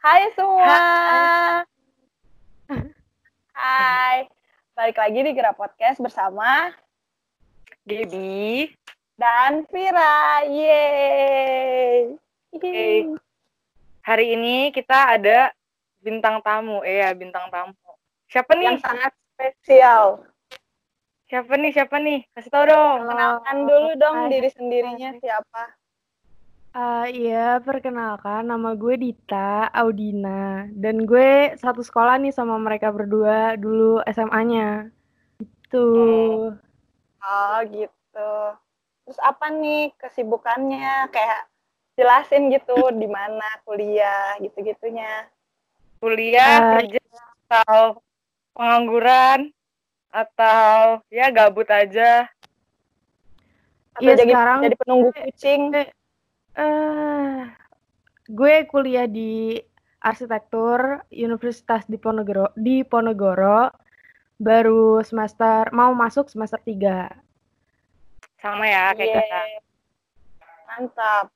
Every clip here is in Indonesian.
Hai semua. Hai. Balik lagi di Gerak Podcast bersama Gaby dan Vira. Yeay. Hey. Hari ini kita ada bintang tamu, eh ya bintang tamu. Siapa nih? Yang sangat spesial. Siapa nih? Siapa nih? Kasih tau dong. Kenalkan dulu dong diri sendirinya siapa. Uh, iya, perkenalkan nama gue Dita Audina dan gue satu sekolah nih sama mereka berdua dulu SMA-nya. Gitu. Oh, gitu. Terus apa nih kesibukannya? Kayak jelasin gitu di mana kuliah gitu-gitunya. Kuliah, uh, kerja atau pengangguran atau ya gabut aja. Atau ya, jadi, sekarang jadi penunggu kucing. Uh, gue kuliah di arsitektur Universitas Diponegoro di Ponegoro baru semester mau masuk semester 3. Sama ya kayak yeah. kita. Mantap.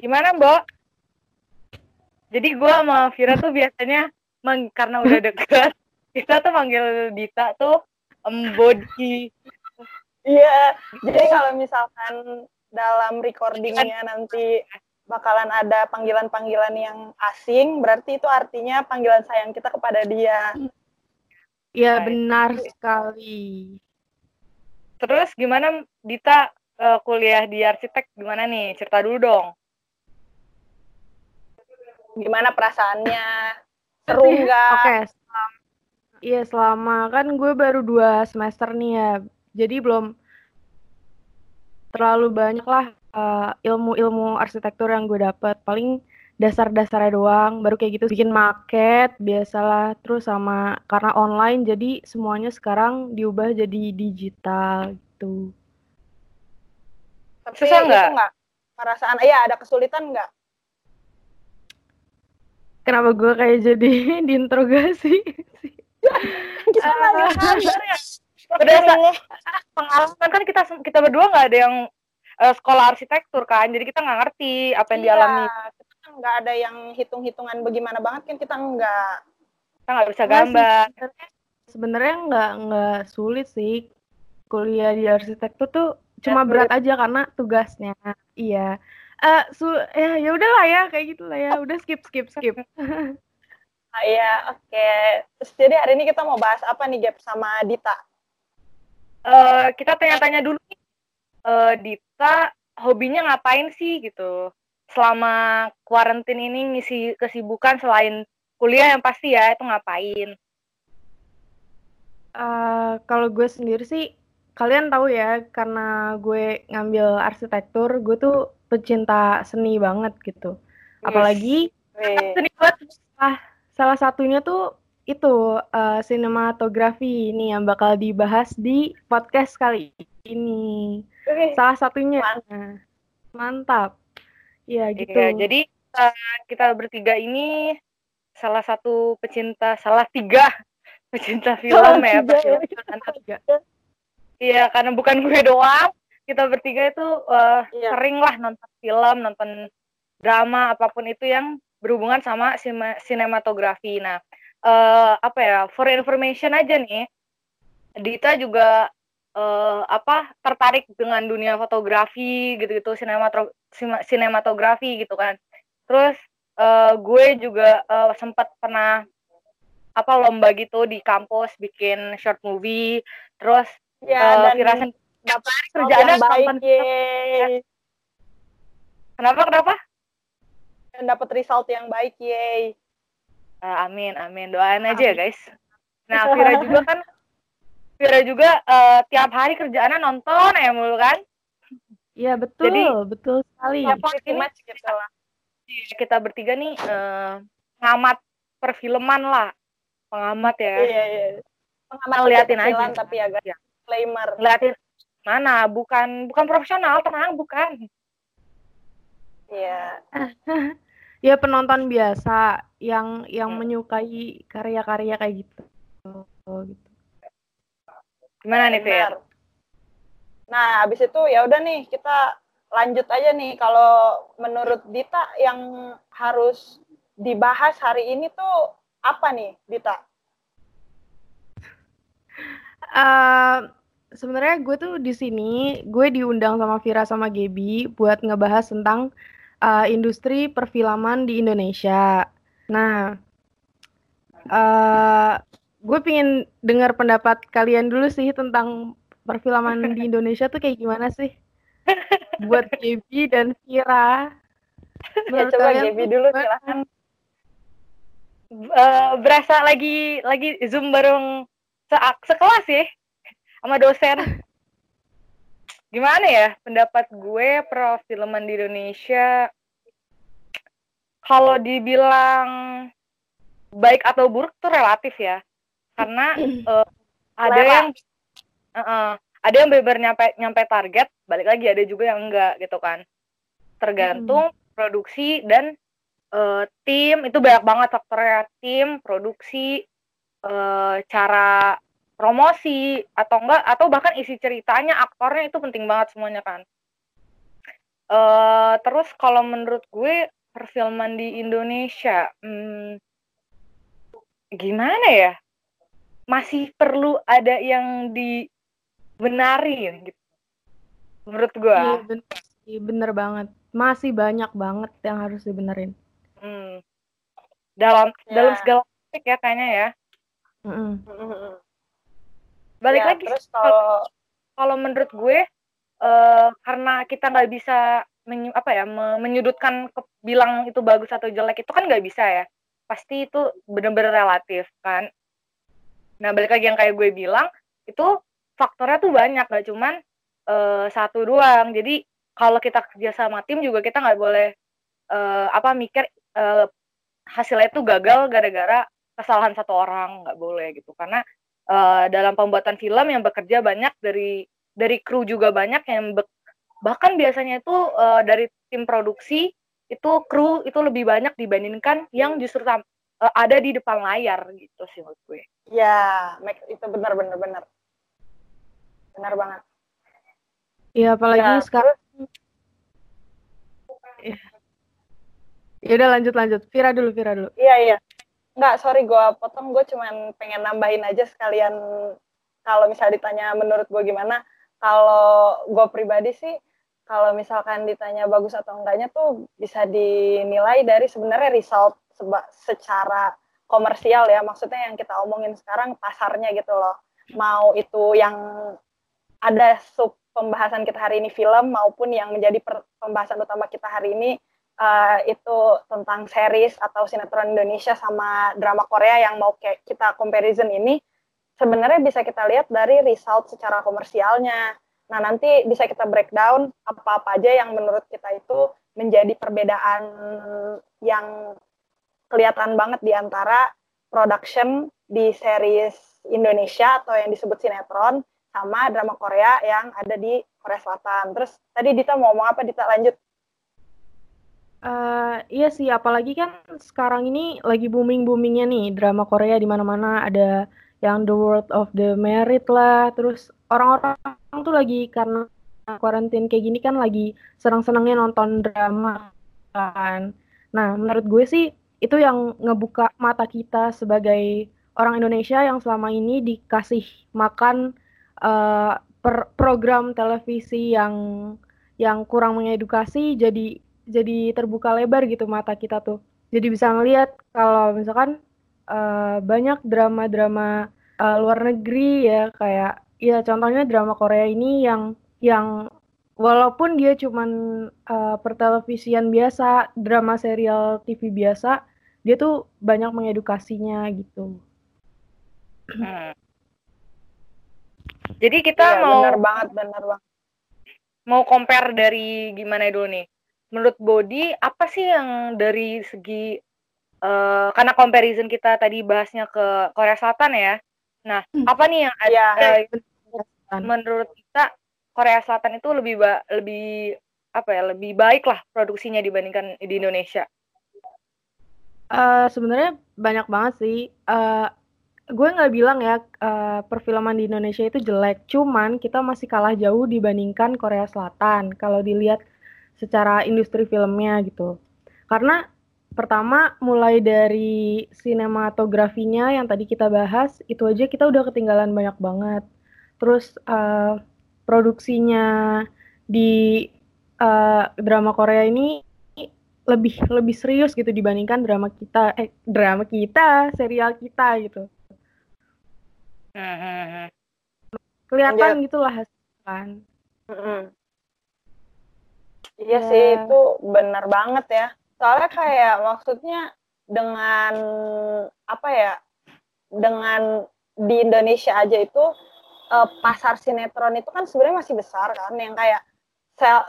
Gimana, Mbak? Jadi gue sama Vira tuh biasanya karena udah deket, kita tuh manggil Dita tuh embody. Iya, jadi kalau misalkan dalam recordingnya nanti bakalan ada panggilan-panggilan yang asing, berarti itu artinya panggilan sayang kita kepada dia. Iya benar sekali. Terus gimana Dita uh, kuliah di arsitek gimana nih? Cerita dulu dong. Gimana perasaannya? Seru nggak? Oke, okay, Iya selama kan gue baru dua semester nih ya, jadi belum terlalu banyak lah uh, ilmu-ilmu arsitektur yang gue dapat paling dasar-dasarnya doang baru kayak gitu bikin market biasalah terus sama karena online jadi semuanya sekarang diubah jadi digital gitu. Tapi susah nggak? perasaan iya ada kesulitan nggak? Kenapa gue kayak jadi diinterogasi kita uh, ya berdasarkan pengalaman kan kita kita berdua nggak ada yang uh, sekolah arsitektur kan jadi kita nggak ngerti apa yang iya, dialami. kita nggak ada yang hitung-hitungan bagaimana banget kan kita nggak. Kita nggak bisa gambar. sebenarnya nggak nggak sulit sih. Kuliah di arsitektur tuh cuma ya, berat aja karena tugasnya. Iya. Uh, su ya ya udahlah ya kayak gitu lah ya. Udah skip skip skip. Ah, iya, oke. Okay. Terus jadi hari ini kita mau bahas apa nih, Gap, sama Dita? Uh, kita tanya-tanya dulu nih, uh, Dita hobinya ngapain sih gitu? Selama kuarantin ini ngisi kesibukan selain kuliah yang pasti ya itu ngapain? Uh, kalau gue sendiri sih kalian tahu ya karena gue ngambil arsitektur gue tuh pecinta seni banget gitu. Apalagi seni banget. Ah salah satunya tuh itu uh, sinematografi ini yang bakal dibahas di podcast kali ini. Okay. Salah satunya. Mantap. Mantap. Ya gitu. Ya, jadi uh, kita bertiga ini salah satu pecinta salah tiga pecinta film ya, tiga. Iya, karena bukan gue doang. Kita bertiga itu uh, iya. sering lah nonton film, nonton drama apa pun itu yang berhubungan sama sinematografi. Nah, uh, apa ya for information aja nih Dita juga uh, apa tertarik dengan dunia fotografi gitu-gitu sinematografi gitu kan. Terus uh, gue juga uh, sempat pernah apa lomba gitu di kampus bikin short movie. Terus ya uh, dan dapat kerjaan yang baik yeay. kenapa kenapa? Dan dapat result yang baik yeay Uh, amin, amin. Doain aja ya, guys. Nah, Vira juga kan Vira juga uh, tiap hari kerjaannya nonton ya mulu kan? Iya, betul. Jadi, betul sekali. Ya, ini, gitu lah. Kita bertiga nih uh, ngamat perfilman lah. Pengamat ya. Iya, iya. Pengamat liatin aja. Tapi agak ya. disclaimer. Liatin mana? Bukan bukan profesional, tenang, bukan. Iya. ya penonton biasa yang yang hmm. menyukai karya-karya kayak gitu. Gitu. Gimana nih, Fir? Nah, habis itu ya udah nih kita lanjut aja nih kalau menurut Dita yang harus dibahas hari ini tuh apa nih Dita? Uh, sebenarnya gue tuh di sini gue diundang sama Vira sama Gebi buat ngebahas tentang uh, industri perfilman di Indonesia. Nah, uh, gue pengen dengar pendapat kalian dulu sih tentang perfilman di Indonesia tuh kayak gimana sih? Buat Gebi dan Vira. Ya, coba Gebi dulu silahkan. Uh, berasa lagi lagi zoom bareng se sekelas ya sama dosen. Gimana ya pendapat gue perfilman di Indonesia? Kalau dibilang baik atau buruk tuh relatif ya, karena uh, ada yang uh, uh, ada yang benar nyampe nyampe target, balik lagi ada juga yang enggak gitu kan. Tergantung hmm. produksi dan uh, tim itu banyak banget faktornya tim, produksi, uh, cara promosi atau enggak atau bahkan isi ceritanya aktornya itu penting banget semuanya kan. Uh, terus kalau menurut gue perfilman di Indonesia hmm, gimana ya? Masih perlu ada yang dibenari gitu menurut gue. Iya bener, iya, bener banget. Masih banyak banget yang harus dibenerin. Hmm. dalam ya. dalam segala aspek ya kayaknya ya. Mm -mm balik ya, lagi. terus kalau kalau menurut gue uh, karena kita nggak bisa menyu, apa ya menyudutkan ke, bilang itu bagus atau jelek itu kan nggak bisa ya. Pasti itu benar-benar relatif kan? Nah balik lagi yang kayak gue bilang itu faktornya tuh banyak gak cuman uh, satu doang. Jadi kalau kita kerja sama tim juga kita nggak boleh uh, apa mikir uh, hasilnya itu gagal gara-gara kesalahan satu orang nggak boleh gitu. Karena uh, dalam pembuatan film yang bekerja banyak dari dari kru juga banyak yang be bahkan biasanya itu uh, dari tim produksi itu kru itu lebih banyak dibandingkan yang justru uh, ada di depan layar gitu sih menurut gue. Ya, itu benar benar benar. Benar banget. Iya, apalagi ya, sekarang Ya udah lanjut lanjut. Vira dulu, Vira dulu. Iya, iya. Enggak, sorry gue potong. Gue cuman pengen nambahin aja sekalian kalau misalnya ditanya menurut gue gimana. Kalau gue pribadi sih, kalau misalkan ditanya bagus atau enggaknya tuh bisa dinilai dari sebenarnya result seba, secara komersial ya. Maksudnya yang kita omongin sekarang pasarnya gitu loh. Mau itu yang ada sub pembahasan kita hari ini film maupun yang menjadi pembahasan utama kita hari ini uh, itu tentang series atau sinetron Indonesia sama drama Korea yang mau kayak kita comparison ini sebenarnya bisa kita lihat dari result secara komersialnya. Nah, nanti bisa kita breakdown apa-apa aja yang menurut kita itu menjadi perbedaan yang kelihatan banget di antara production di series Indonesia atau yang disebut sinetron sama drama Korea yang ada di Korea Selatan. Terus tadi Dita mau ngomong apa? Dita lanjut. Uh, iya sih, apalagi kan sekarang ini lagi booming-boomingnya nih drama Korea di mana-mana ada yang The World of the Merit lah, terus orang-orang tuh lagi karena karantin kayak gini kan lagi senang-senangnya nonton drama kan. Nah, menurut gue sih itu yang ngebuka mata kita sebagai orang Indonesia yang selama ini dikasih makan uh, per program televisi yang yang kurang mengedukasi jadi jadi terbuka lebar gitu mata kita tuh. Jadi bisa ngelihat kalau misalkan uh, banyak drama-drama uh, luar negeri ya kayak ya contohnya drama Korea ini yang yang walaupun dia cuman uh, pertelevisian biasa, drama serial TV biasa, dia tuh banyak mengedukasinya gitu. Hmm. Jadi kita ya, mau benar banget, benar banget. Mau compare dari gimana dulu nih? Menurut Body apa sih yang dari segi uh, karena comparison kita tadi bahasnya ke Korea Selatan ya. Nah, hmm. apa nih yang ada ya, menurut kita Korea Selatan itu lebih ba lebih apa ya lebih baik lah produksinya dibandingkan di Indonesia. Uh, sebenarnya banyak banget sih. Uh, gue nggak bilang ya uh, perfilman di Indonesia itu jelek, cuman kita masih kalah jauh dibandingkan Korea Selatan. Kalau dilihat secara industri filmnya gitu. Karena pertama mulai dari sinematografinya yang tadi kita bahas itu aja kita udah ketinggalan banyak banget. Terus uh, produksinya di uh, drama Korea ini lebih lebih serius gitu dibandingkan drama kita eh drama kita serial kita gitu kelihatan yeah. gitulah kan iya yeah. sih itu benar banget ya soalnya kayak maksudnya dengan apa ya dengan di Indonesia aja itu uh, pasar sinetron itu kan sebenarnya masih besar kan yang kayak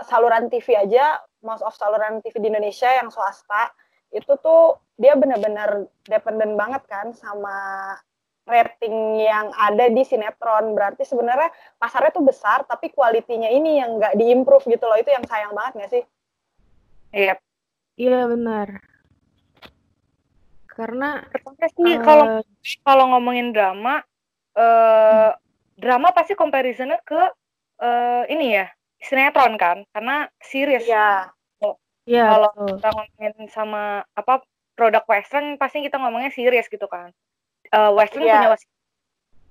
saluran TV aja most of saluran TV di Indonesia yang swasta itu tuh dia benar-benar dependen banget kan sama rating yang ada di sinetron. Berarti sebenarnya pasarnya tuh besar tapi kualitinya ini yang nggak diimprove gitu loh. Itu yang sayang banget nggak sih? Iya, iya benar. Karena sih uh, kalau kalau ngomongin drama, uh, drama pasti comparisonnya ke uh, ini ya sinetron kan? Karena series. Ya yeah, kalau kita ngomongin sama apa produk western pasti kita ngomongnya series gitu kan uh, western yeah. punya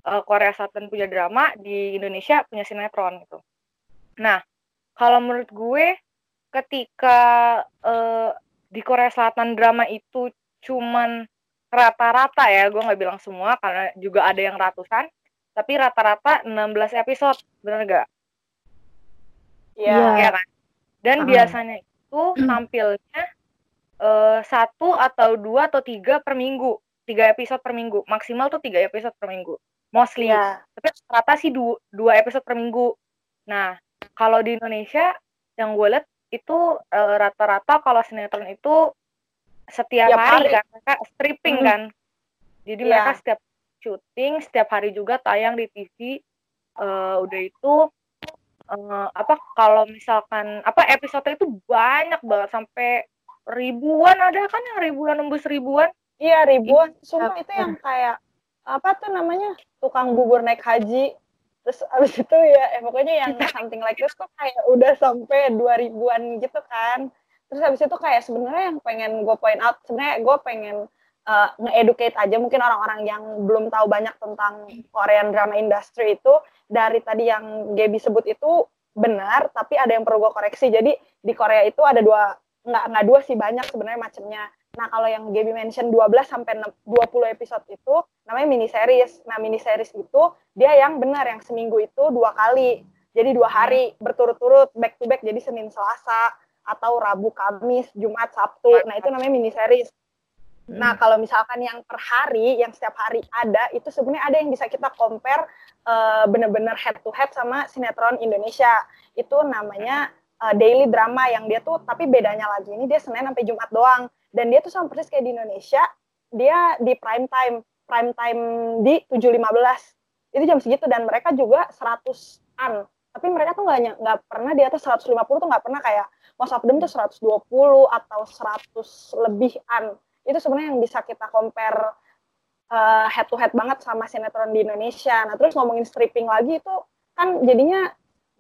uh, Korea Selatan punya drama di Indonesia punya sinetron gitu nah kalau menurut gue ketika uh, di Korea Selatan drama itu cuman rata-rata ya gue nggak bilang semua karena juga ada yang ratusan tapi rata-rata 16 episode bener gak Iya. Yeah. Ya kan? Dan uh. biasanya itu tampilnya uh, satu atau dua atau tiga per minggu, tiga episode per minggu, maksimal tuh tiga episode per minggu, mostly. Yeah. Tapi rata sih dua, dua episode per minggu. Nah, kalau di Indonesia yang gue lihat itu uh, rata-rata kalau sinetron itu setiap hari, hari kan mereka stripping hmm. kan. Jadi yeah. mereka setiap syuting, setiap hari juga tayang di TV. Uh, udah itu uh, apa kalau misalkan apa episode itu banyak banget sampai ribuan ada kan yang ribuan nembus ribuan iya ribuan. Semua itu yang kayak apa tuh namanya? Tukang bubur naik haji. Terus abis itu ya eh, pokoknya yang something like this tuh kayak udah sampai dua ribuan gitu kan. Terus habis itu kayak sebenarnya yang pengen gue point out sebenarnya gue pengen uh, nge-educate aja mungkin orang-orang yang belum tahu banyak tentang Korean drama industry itu. Dari tadi yang Gaby sebut itu benar tapi ada yang perlu gue koreksi. Jadi di Korea itu ada dua nggak nggak dua sih banyak sebenarnya macamnya nah kalau yang Gaby mention 12 sampai 20 episode itu namanya mini series nah mini series itu dia yang benar yang seminggu itu dua kali jadi dua hari berturut-turut back to back jadi Senin Selasa atau Rabu Kamis Jumat Sabtu nah itu namanya mini series Nah, hmm. kalau misalkan yang per hari, yang setiap hari ada, itu sebenarnya ada yang bisa kita compare uh, bener-bener head to head sama sinetron Indonesia. Itu namanya uh, daily drama yang dia tuh, tapi bedanya lagi ini dia Senin sampai Jumat doang. Dan dia tuh sama persis kayak di Indonesia, dia di prime time, prime time di 7.15. Itu jam segitu, dan mereka juga 100-an. Tapi mereka tuh nggak nggak pernah di atas 150 tuh nggak pernah kayak most of them tuh 120 atau 100 lebihan itu sebenarnya yang bisa kita compare uh, head to head banget sama sinetron di Indonesia. Nah terus ngomongin stripping lagi itu kan jadinya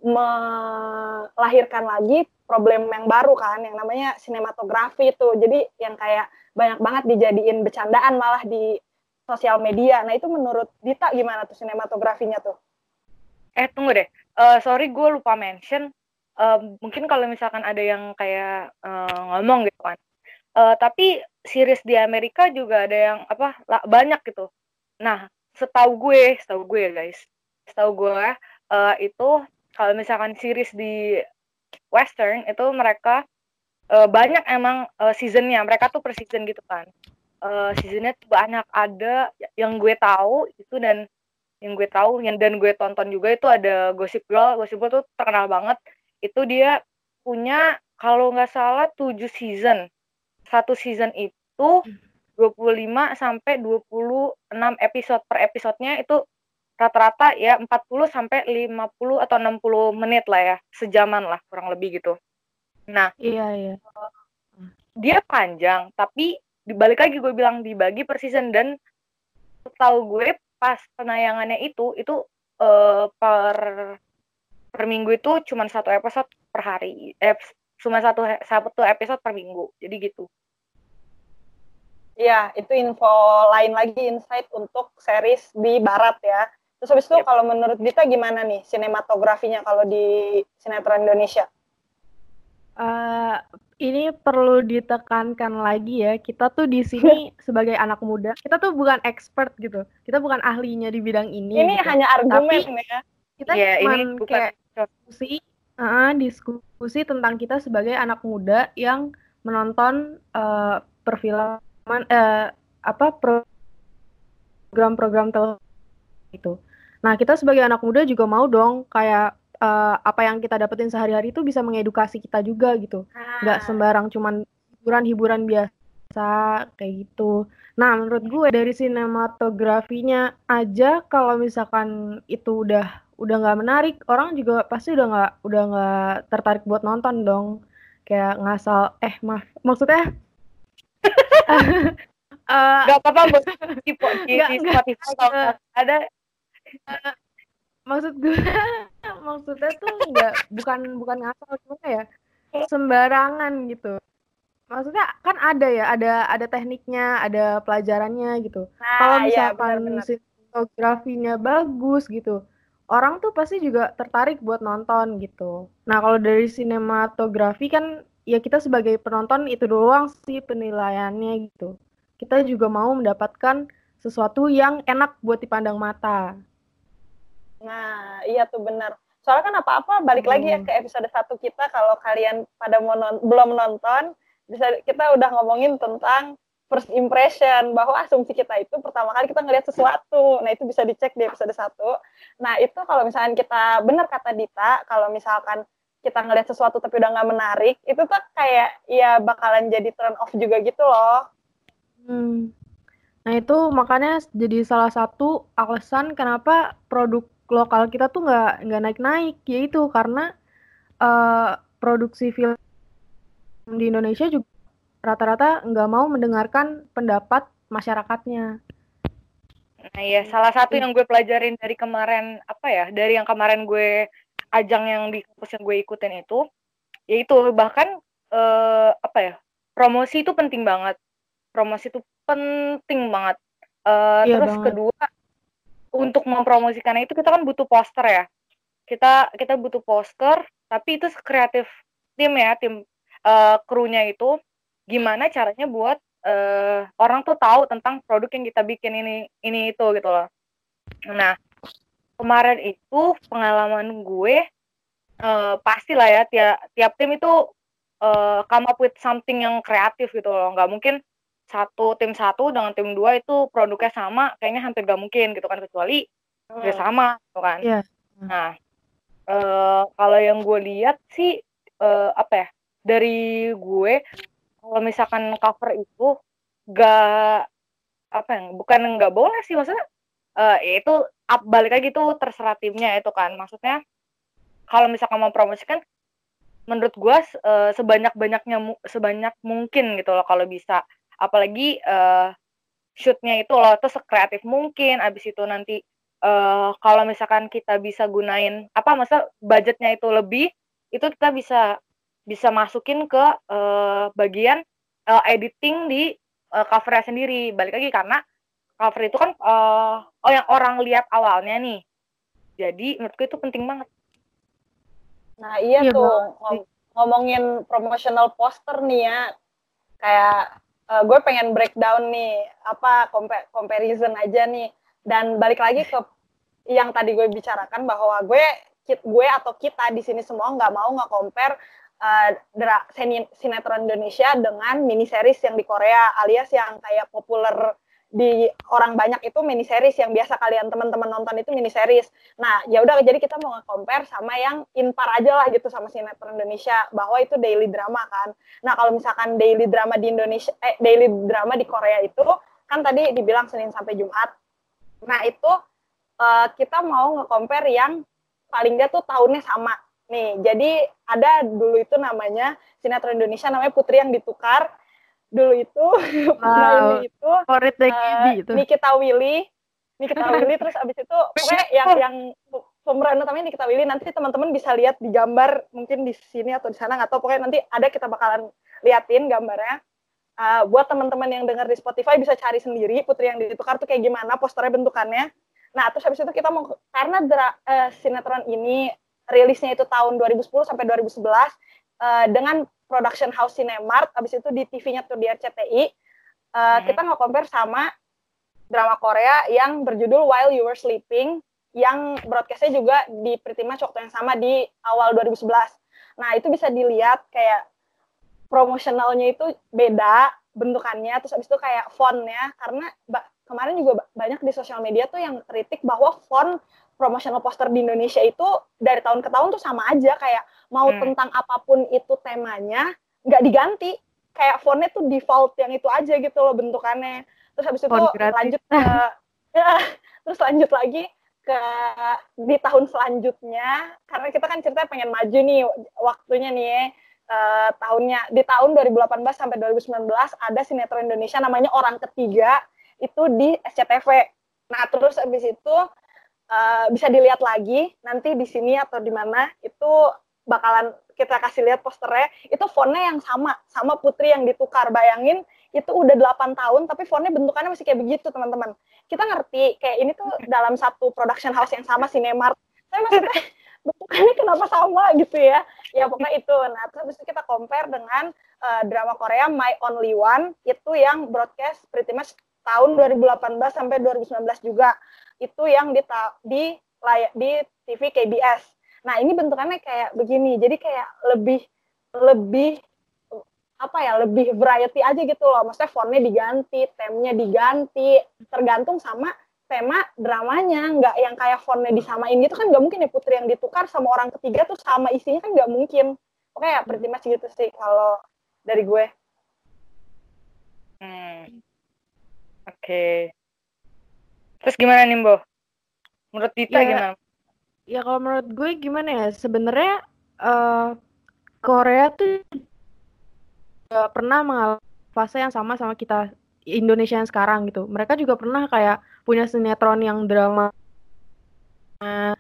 melahirkan lagi problem yang baru kan yang namanya sinematografi itu. Jadi yang kayak banyak banget dijadiin bercandaan malah di sosial media. Nah itu menurut Dita gimana tuh sinematografinya tuh? Eh tunggu deh, uh, sorry gue lupa mention. Uh, mungkin kalau misalkan ada yang kayak uh, ngomong gitu kan, uh, tapi series di Amerika juga ada yang apa banyak gitu. Nah, setahu gue, setahu gue guys, setahu gue uh, itu kalau misalkan series di Western itu mereka uh, banyak emang uh, seasonnya, mereka tuh per season gitu kan. Uh, seasonnya tuh banyak. Ada yang gue tahu itu dan yang gue tahu yang dan gue tonton juga itu ada Gossip Girl, Gossip Girl tuh terkenal banget. Itu dia punya kalau nggak salah 7 season. Satu season itu 25 sampai 26 episode. Per episodenya itu rata-rata ya 40 sampai 50 atau 60 menit lah ya, sejaman lah kurang lebih gitu. Nah, iya iya. Dia panjang, tapi dibalik lagi gue bilang dibagi per season dan tahu gue pas penayangannya itu itu uh, per per minggu itu cuma satu episode per hari eh cuma satu satu episode per minggu jadi gitu Iya, itu info lain lagi insight untuk series di barat ya. Terus habis itu yep. kalau menurut Dita gimana nih sinematografinya kalau di sinetron Indonesia? Uh, ini perlu ditekankan lagi ya, kita tuh di sini sebagai anak muda, kita tuh bukan expert gitu, kita bukan ahlinya di bidang ini. Ini gitu. hanya argumen Tapi, ya. Kita yeah, cuma kayak diskusi, uh, diskusi tentang kita sebagai anak muda yang menonton uh, perfilman, uh, apa program-program televisi itu. Nah kita sebagai anak muda juga mau dong kayak uh, apa yang kita dapetin sehari-hari itu bisa mengedukasi kita juga gitu. Nggak ah. sembarang cuman hiburan-hiburan biasa kayak gitu. Nah menurut gue dari sinematografinya aja kalau misalkan itu udah udah nggak menarik orang juga pasti udah nggak udah nggak tertarik buat nonton dong. Kayak ngasal eh maaf maksudnya uh, gak apa-apa buat di, di, di Spotify kalau ada maksud gue maksudnya tuh nggak bukan bukan ngasal gimana ya sembarangan gitu. Maksudnya kan ada ya ada ada tekniknya ada pelajarannya gitu. Nah, kalau iya, misalkan ya, sinematografinya bagus gitu orang tuh pasti juga tertarik buat nonton gitu. Nah kalau dari sinematografi kan ya kita sebagai penonton itu doang sih penilaiannya gitu. Kita juga mau mendapatkan sesuatu yang enak buat dipandang mata Nah, iya tuh benar. Soalnya kan apa-apa balik hmm. lagi ya hmm. ke episode satu kita kalau kalian pada mau non belum nonton, bisa kita udah ngomongin tentang first impression bahwa asumsi kita itu pertama kali kita ngelihat sesuatu. Nah, itu bisa dicek di episode satu. Nah, itu kalau misalkan kita benar kata Dita, kalau misalkan kita ngelihat sesuatu tapi udah nggak menarik, itu tuh kayak ya bakalan jadi turn off juga gitu loh. Hmm. Nah, itu makanya jadi salah satu alasan kenapa produk lokal kita tuh nggak nggak naik-naik yaitu karena uh, produksi film di Indonesia juga rata-rata nggak mau mendengarkan pendapat masyarakatnya. Nah ya salah satu yang gue pelajarin dari kemarin apa ya dari yang kemarin gue ajang yang di kampus yang gue ikutin itu yaitu bahkan uh, apa ya promosi itu penting banget promosi itu penting banget uh, iya terus banget. kedua untuk mempromosikan itu kita kan butuh poster ya. Kita kita butuh poster tapi itu kreatif tim ya tim uh, krunya itu gimana caranya buat uh, orang tuh tahu tentang produk yang kita bikin ini ini itu gitu loh. Nah kemarin itu pengalaman gue uh, pastilah ya tiap tiap tim itu uh, come up with something yang kreatif gitu loh. Nggak mungkin satu tim satu dengan tim dua itu produknya sama kayaknya hampir gak mungkin gitu kan kecuali oh. sama gitu kan yeah. nah uh, kalau yang gue lihat sih uh, apa ya dari gue kalau misalkan cover itu gak apa yang bukan nggak boleh sih maksudnya uh, itu up, balik lagi tuh terserah timnya itu kan maksudnya kalau misalkan mau promosikan menurut gue uh, sebanyak banyaknya sebanyak mungkin gitu loh kalau bisa apalagi uh, shootnya itu loh tuh sekreatif mungkin abis itu nanti uh, kalau misalkan kita bisa gunain apa masa budgetnya itu lebih itu kita bisa bisa masukin ke uh, bagian uh, editing di uh, covernya sendiri. Balik lagi karena cover itu kan uh, oh yang orang lihat awalnya nih. Jadi menurutku itu penting banget. Nah iya, iya tuh ngomongin promotional poster nih ya. Kayak uh, gue pengen breakdown nih apa comparison aja nih. Dan balik lagi ke yang tadi gue bicarakan bahwa gue gue atau kita di sini semua nggak mau nggak compare uh, sinetron Indonesia dengan mini series yang di Korea alias yang kayak populer di orang banyak itu mini series yang biasa kalian teman-teman nonton itu mini series. Nah, ya udah jadi kita mau nge-compare sama yang impar aja lah gitu sama sinetron Indonesia bahwa itu daily drama kan. Nah, kalau misalkan daily drama di Indonesia eh daily drama di Korea itu kan tadi dibilang Senin sampai Jumat. Nah, itu uh, kita mau nge-compare yang paling dia tuh tahunnya sama. Nih, jadi ada dulu itu namanya sinetron Indonesia namanya Putri yang ditukar dulu itu wow. ini itu uh, itu. Nikita Willy. Nikita Willy terus abis itu pokoknya yang yang pemeran utamanya Nikita Willy. Nanti teman-teman bisa lihat di gambar mungkin di sini atau di sana nggak tahu pokoknya nanti ada kita bakalan liatin gambarnya. Uh, buat teman-teman yang dengar di Spotify bisa cari sendiri Putri yang ditukar tuh kayak gimana posternya bentukannya. Nah terus habis itu kita mau karena dra, uh, sinetron ini rilisnya itu tahun 2010 sampai 2011 uh, dengan production house Cinemark habis itu di TV-nya tuh di RCTI uh, hmm. kita nggak compare sama drama Korea yang berjudul While You Were Sleeping yang broadcastnya juga di pretty much waktu yang sama di awal 2011. Nah, itu bisa dilihat kayak promosionalnya itu beda bentukannya, terus abis itu kayak fontnya, karena kemarin juga banyak di sosial media tuh yang kritik bahwa font promotional poster di Indonesia itu dari tahun ke tahun tuh sama aja, kayak mau hmm. tentang apa pun itu temanya, nggak diganti, kayak fontnya tuh default yang itu aja gitu loh bentukannya. Terus habis itu lanjut ke, ya, terus lanjut lagi ke di tahun selanjutnya karena kita kan cerita pengen maju nih waktunya nih uh, tahunnya di tahun 2018 sampai 2019 ada sinetron Indonesia namanya Orang Ketiga itu di SCTV. Nah, terus habis itu uh, bisa dilihat lagi nanti di sini atau di mana itu bakalan kita kasih lihat posternya itu fontnya yang sama sama Putri yang ditukar. Bayangin itu udah 8 tahun tapi fontnya bentukannya masih kayak begitu teman-teman. Kita ngerti kayak ini tuh dalam satu production house yang sama Cinemark. Saya maksudnya bentukannya kenapa sama gitu ya? Ya pokoknya itu. Nah terus itu kita compare dengan uh, drama Korea My Only One itu yang broadcast pretty much tahun 2018 sampai 2019 juga. Itu yang di di di TV KBS nah ini bentukannya kayak begini. Jadi kayak lebih lebih apa ya lebih variety aja gitu loh. Maksudnya fontnya diganti temnya diganti. Tergantung sama tema dramanya. Nggak yang kayak fontnya disamain gitu kan nggak mungkin ya putri yang ditukar sama orang ketiga tuh sama isinya kan nggak mungkin. Oke ya pretty much gitu sih kalau dari gue. Hmm. oke. Okay. terus gimana nih Bo? menurut Dita ya, gimana ya kalau menurut gue gimana ya sebenarnya uh, Korea tuh pernah mengalami fase yang sama sama kita Indonesia yang sekarang gitu. Mereka juga pernah kayak punya sinetron yang drama uh,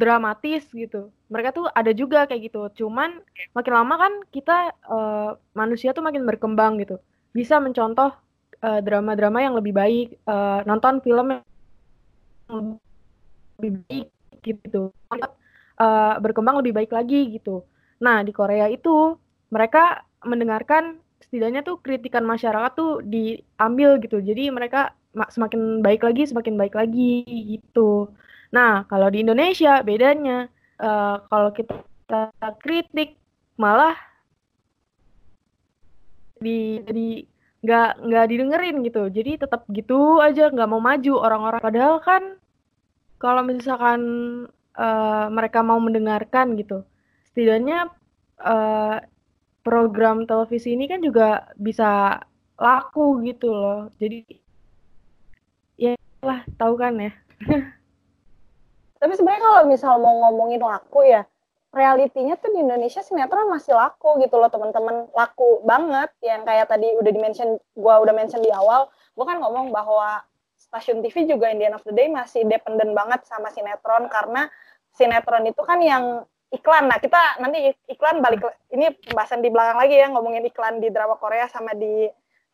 dramatis gitu. Mereka tuh ada juga kayak gitu. Cuman makin lama kan kita uh, manusia tuh makin berkembang gitu. Bisa mencontoh drama drama-drama yang lebih baik, uh, nonton film yang lebih baik gitu. Uh, berkembang lebih baik lagi gitu. Nah, di Korea itu mereka mendengarkan setidaknya tuh kritikan masyarakat tuh diambil gitu. Jadi mereka semakin baik lagi, semakin baik lagi gitu. Nah, kalau di Indonesia bedanya uh, kalau kita kritik malah di jadi nggak nggak didengerin gitu. Jadi tetap gitu aja nggak mau maju orang-orang. Padahal kan kalau misalkan uh, mereka mau mendengarkan gitu, setidaknya uh, program televisi ini kan juga bisa laku gitu loh. Jadi ya lah tahu kan ya. Tapi sebenarnya kalau misal mau ngomongin laku ya, realitinya tuh di Indonesia sinetron masih laku gitu loh teman-teman laku banget yang kayak tadi udah dimention gua udah mention di awal gua kan ngomong bahwa stasiun TV juga in the end of the day masih dependent banget sama sinetron karena sinetron itu kan yang iklan. Nah, kita nanti iklan balik ini pembahasan di belakang lagi ya ngomongin iklan di drama Korea sama di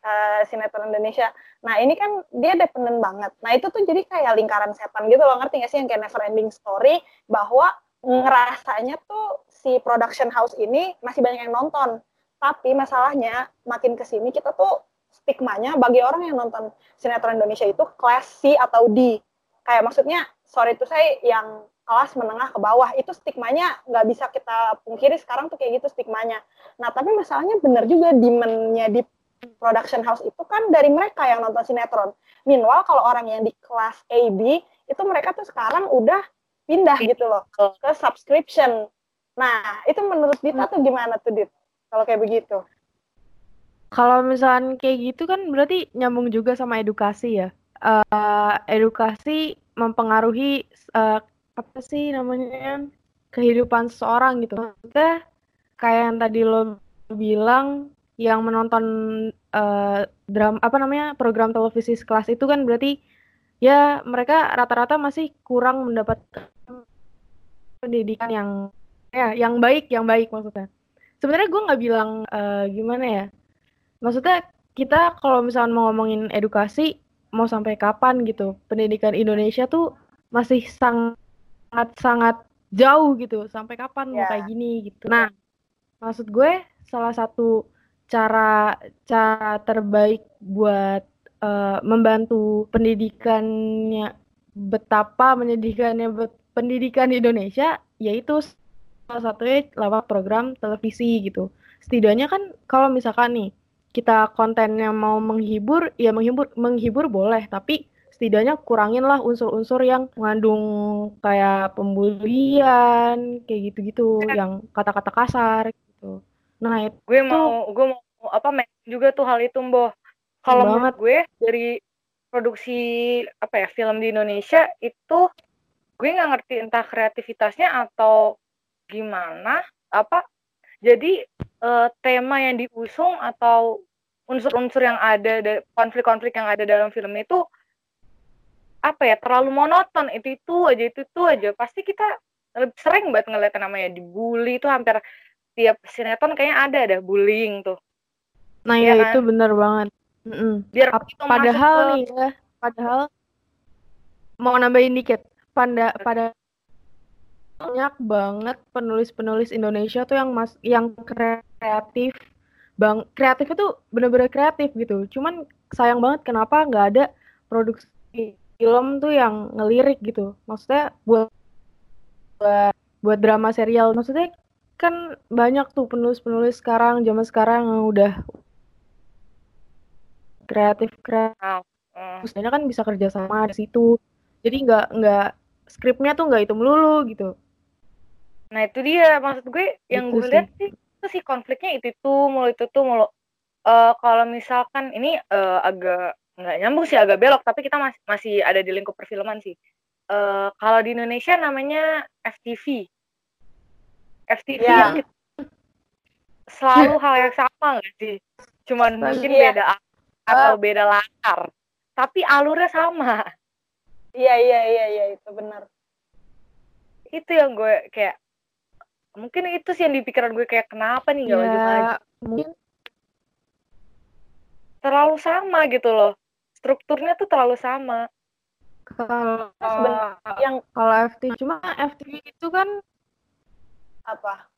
uh, sinetron Indonesia. Nah, ini kan dia dependen banget. Nah, itu tuh jadi kayak lingkaran setan gitu loh. Ngerti gak sih yang kayak never ending story bahwa ngerasanya tuh si production house ini masih banyak yang nonton. Tapi masalahnya makin ke sini kita tuh stigmanya bagi orang yang nonton sinetron Indonesia itu kelas C atau D. Kayak maksudnya sorry itu saya yang kelas menengah ke bawah itu stigmanya nggak bisa kita pungkiri sekarang tuh kayak gitu stigmanya. Nah tapi masalahnya benar juga demandnya di production house itu kan dari mereka yang nonton sinetron. Meanwhile kalau orang yang di kelas A B itu mereka tuh sekarang udah pindah gitu loh ke subscription. Nah itu menurut Dita tuh gimana tuh Dit? Kalau kayak begitu? Kalau misalnya kayak gitu kan berarti nyambung juga sama edukasi ya. Uh, edukasi mempengaruhi uh, apa sih namanya kehidupan seseorang gitu maksudnya kayak yang tadi lo bilang yang menonton uh, dram apa namanya program televisi sekelas itu kan berarti ya mereka rata-rata masih kurang mendapatkan pendidikan yang ya yang baik yang baik maksudnya sebenarnya gue nggak bilang uh, gimana ya maksudnya kita kalau misalnya mau ngomongin edukasi mau sampai kapan gitu pendidikan Indonesia tuh masih sangat sangat jauh gitu sampai kapan yeah. mau ya. kayak gini gitu nah maksud gue salah satu cara cara terbaik buat uh, membantu pendidikannya betapa menyedihkannya pendidikan di Indonesia yaitu salah satunya lewat program televisi gitu. Setidaknya kan kalau misalkan nih kita kontennya mau menghibur, ya menghibur menghibur boleh, tapi setidaknya kurangin lah unsur-unsur yang mengandung kayak pembulian, kayak gitu-gitu, ya. yang kata-kata kasar gitu. Nah, itu gue mau gue mau apa juga tuh hal itu, Mbok. Kalau menurut gue dari produksi apa ya film di Indonesia itu gue nggak ngerti entah kreativitasnya atau gimana apa jadi uh, tema yang diusung atau unsur-unsur yang ada konflik-konflik yang ada dalam film itu apa ya terlalu monoton itu itu aja itu itu aja pasti kita lebih sering banget ngeliat namanya dibully itu hampir tiap sinetron kayaknya ada ada bullying tuh nah ya, ya kan? itu bener banget Mm -mm. Biar padahal ke... nih ya, padahal mau nambahin dikit. Pada pada banyak banget penulis-penulis Indonesia tuh yang mas yang kreatif bang kreatif itu bener-bener kreatif gitu. Cuman sayang banget kenapa nggak ada produksi film tuh yang ngelirik gitu. Maksudnya buat buat, buat drama serial. Maksudnya kan banyak tuh penulis-penulis sekarang zaman sekarang yang udah kreatif kreatif. Uh. kan bisa kerja sama di situ. Jadi nggak nggak skripnya tuh nggak itu melulu gitu nah itu dia. Maksud gue yang gue lihat sih itu sih konfliknya itu tuh mulu itu tuh mulu. Uh, kalau misalkan ini uh, agak nggak nyambung sih agak belok tapi kita masih masih ada di lingkup perfilman sih. Uh, kalau di Indonesia namanya FTV FTV yeah. yang selalu hal yang sama nggak sih? Cuman mungkin yeah. beda atau beda latar. Tapi alurnya sama. Iya iya iya iya itu benar. Itu yang gue kayak mungkin itu sih yang di pikiran gue kayak kenapa nih gak ya, mungkin terlalu sama gitu loh. Strukturnya tuh terlalu sama. Kalau yang kalau FT cuma FT itu kan apa?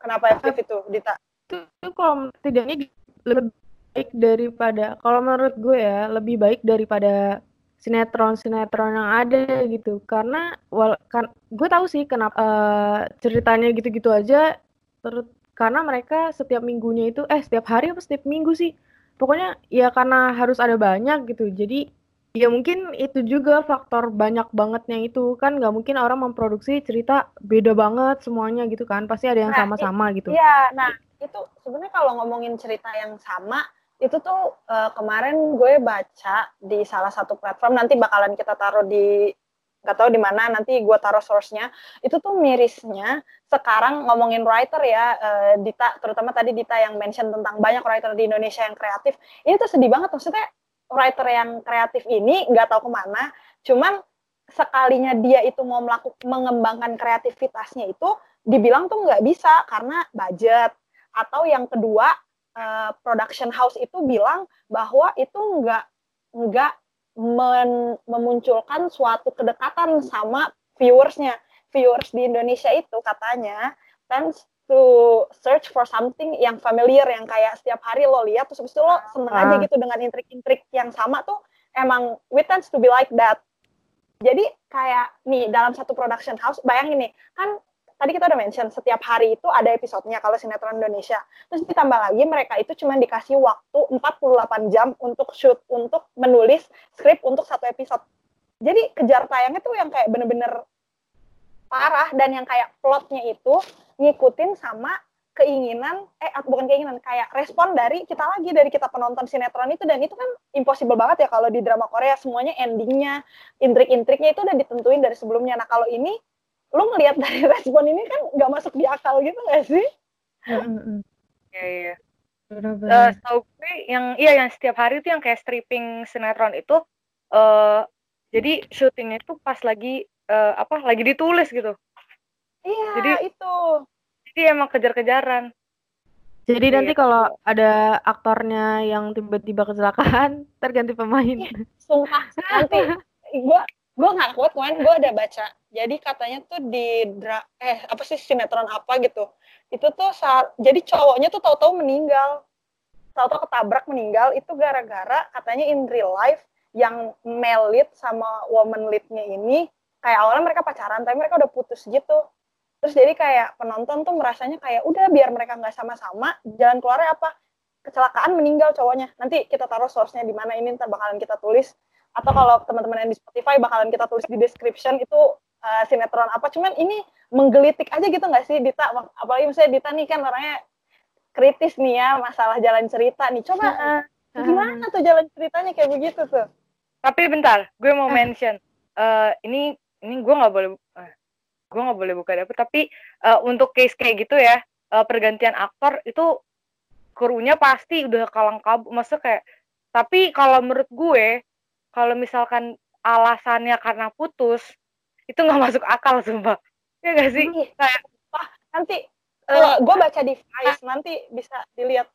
Kenapa FT itu Dita? itu, itu kalau tidaknya lebih baik daripada kalau menurut gue ya lebih baik daripada sinetron-sinetron yang ada gitu. Karena wal kan gue tahu sih kenapa uh, ceritanya gitu-gitu aja terus karena mereka setiap minggunya itu eh setiap hari apa setiap minggu sih? Pokoknya ya karena harus ada banyak gitu jadi ya mungkin itu juga faktor banyak bangetnya itu. Kan nggak mungkin orang memproduksi cerita beda banget semuanya gitu kan pasti ada yang nah, sama-sama nah, gitu. iya nah itu sebenarnya kalau ngomongin cerita yang sama itu tuh uh, kemarin gue baca di salah satu platform nanti bakalan kita taruh di nggak tahu di mana nanti gue taruh source-nya. Itu tuh mirisnya sekarang ngomongin writer ya uh, Dita terutama tadi Dita yang mention tentang banyak writer di Indonesia yang kreatif. Ini tuh sedih banget maksudnya writer yang kreatif ini nggak tahu ke mana cuman sekalinya dia itu mau melakukan mengembangkan kreativitasnya itu dibilang tuh nggak bisa karena budget. Atau yang kedua uh, production house itu bilang bahwa itu nggak nggak men, memunculkan suatu kedekatan sama viewersnya viewers di Indonesia itu katanya tends to search for something yang familiar yang kayak setiap hari lo lihat terus habis itu lo seneng aja ah. gitu dengan intrik-intrik yang sama tuh emang we tends to be like that jadi kayak nih dalam satu production house bayangin nih kan tadi kita udah mention setiap hari itu ada episodenya kalau sinetron Indonesia. Terus ditambah lagi mereka itu cuma dikasih waktu 48 jam untuk shoot, untuk menulis skrip untuk satu episode. Jadi kejar tayangnya tuh yang kayak bener-bener parah dan yang kayak plotnya itu ngikutin sama keinginan eh bukan keinginan kayak respon dari kita lagi dari kita penonton sinetron itu dan itu kan impossible banget ya kalau di drama Korea semuanya endingnya intrik-intriknya itu udah ditentuin dari sebelumnya nah kalau ini lu ngelihat dari respon ini kan nggak masuk di akal gitu nggak sih? Iya iya. Uh, tahu gue yang iya yang setiap hari itu yang kayak stripping sinetron itu uh, jadi syutingnya itu pas lagi uh, apa lagi ditulis gitu Iya, Jadi itu. Jadi emang kejar-kejaran. Jadi nanti kalau ada aktornya yang tiba-tiba kecelakaan, terganti pemain. Sumpah, nanti gua gua nggak kuat kemarin gua ada baca. Jadi katanya tuh di dra eh apa sih sinetron apa gitu. Itu tuh saat jadi cowoknya tuh tahu-tahu meninggal. Tahu-tahu ketabrak meninggal itu gara-gara katanya in real life yang male lead sama woman leadnya ini kayak awalnya mereka pacaran tapi mereka udah putus gitu. Terus jadi kayak penonton tuh merasanya kayak udah biar mereka nggak sama-sama, jalan keluarnya apa? Kecelakaan meninggal cowoknya. Nanti kita taruh source-nya di mana ini ntar bakalan kita tulis atau kalau teman-teman yang di Spotify bakalan kita tulis di description itu uh, sinetron apa. Cuman ini menggelitik aja gitu nggak sih Dita? Apalagi misalnya Dita nih kan orangnya kritis nih ya masalah jalan cerita nih. Coba gimana tuh jalan ceritanya kayak begitu tuh? Tapi bentar, gue mau mention. eh ini ini gue nggak boleh eh, gue nggak boleh buka dapet tapi eh, untuk case kayak gitu ya eh, pergantian aktor itu krunya pasti udah kalang kabut. Maksudnya kayak tapi kalau menurut gue kalau misalkan alasannya karena putus itu nggak masuk akal sumpah. Ya gak sih? Ih, kayak wah nanti uh, gue baca di Vice nanti bisa dilihat.